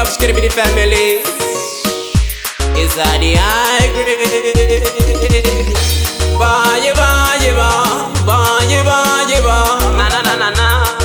up the family. Is that the agree. Bye, bye, bye, bye, bye, bye, na na na na na.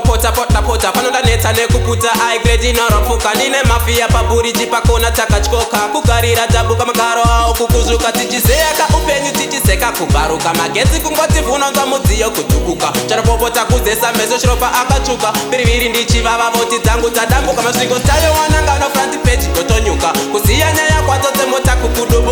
kupota pota pota panodanetsa nekuputa igredi inorapfuka ndine mafiya paburiji pakona takatyoka kugarira dabuka magaro awo kukuzvuka tichizeyaka upenyu tichizeka kubvaruka magedzi kungoti vunonzwa mudziyo kutukuka charopopota kudzesa meso shiropa akatsvuka mbiriviri ndichivavavoti dzangu dzadambuka masvingo tayowananganofrant pagi totonyuka kuzi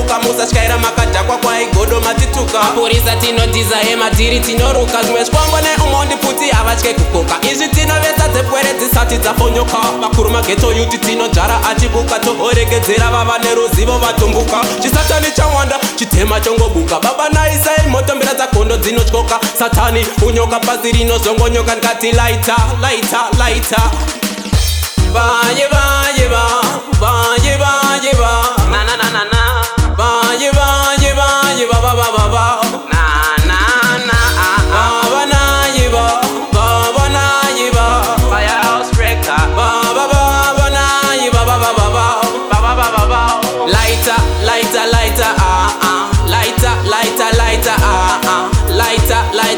kuruka musatyaira makadhakwa kwaigodo matituka mapurisa tinodhiza hema tiri tinoruka zvimwe zvikwangwa neumondi futi havatye kukoka izvi tinovesa dzepwere dzisati dzafonyoka vakuru mageto yuti tinodzvara achibuka toorekedzera vava neruzivo vatumbuka chisatani chawanda chitema chongobuka baba naisai motombera dzakondo dzinotyoka satani unyoka pasi rino zvongonyoka ndikati laita laita laita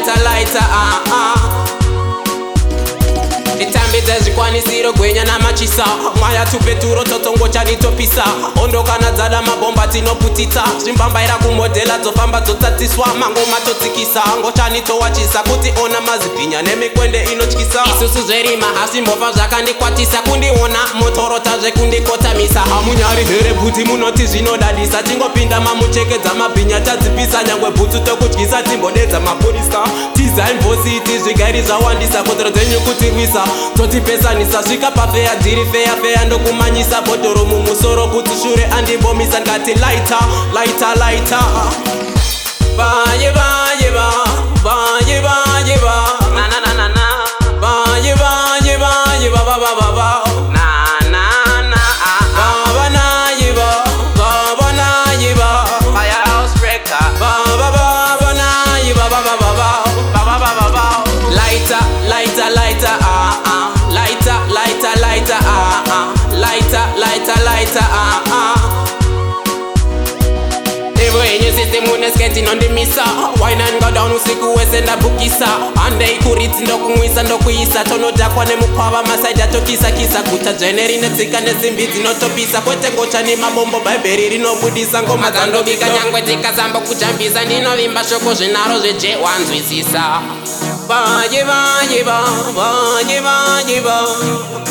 lighter, lighter, ah, uh, ah. Uh. kumanisiro gwenya namachisa mwaya tupeturo totongochani topisa ondokana dzada mabhomba tinoputitsa zvimbambaira kumodhela dzofamba dzotsatiswa mangoma totsikisa ngochani towachisa kuti ona mazipinya nemikwende inotyisa isusu zverima hasi mbovha zvakandikwatisa kundiona motorota zvekundikotamisa hamunyari here bhuti munoti zvinodadisa tingopinda mamuchekedza mabhinya tadzipisa nyangwe bhutsu tokutyisa timbodedza mapurisa tizainvositi zvigairi zvawandisa kodzero dzenyu kutirwisa totipesani ndakakwanisa svika pafeya ndiri feya feya ndokumanyisa bhodhoro mumusoro kuti shure andibomisa ndikati laita laita laita lighter ah ah Evoyenye sete mune sketi nonde misa Wine and go down usiku wese nda bukisa Ande ikuriti ndo kumwisa ndo kuisa Tono dakwa ne mukwava masaida tokisa kisa Kucha jeneri ne tika ne zimbi zino topisa Kwete ngocha ni mabombo baiberi rino budisa Ngo mazando vika nyangwe tika zambo kuchambisa Nino vimba shoko jenaro jeje wanzwisisa Vaje vaje vaje vaje vaje vaje vaje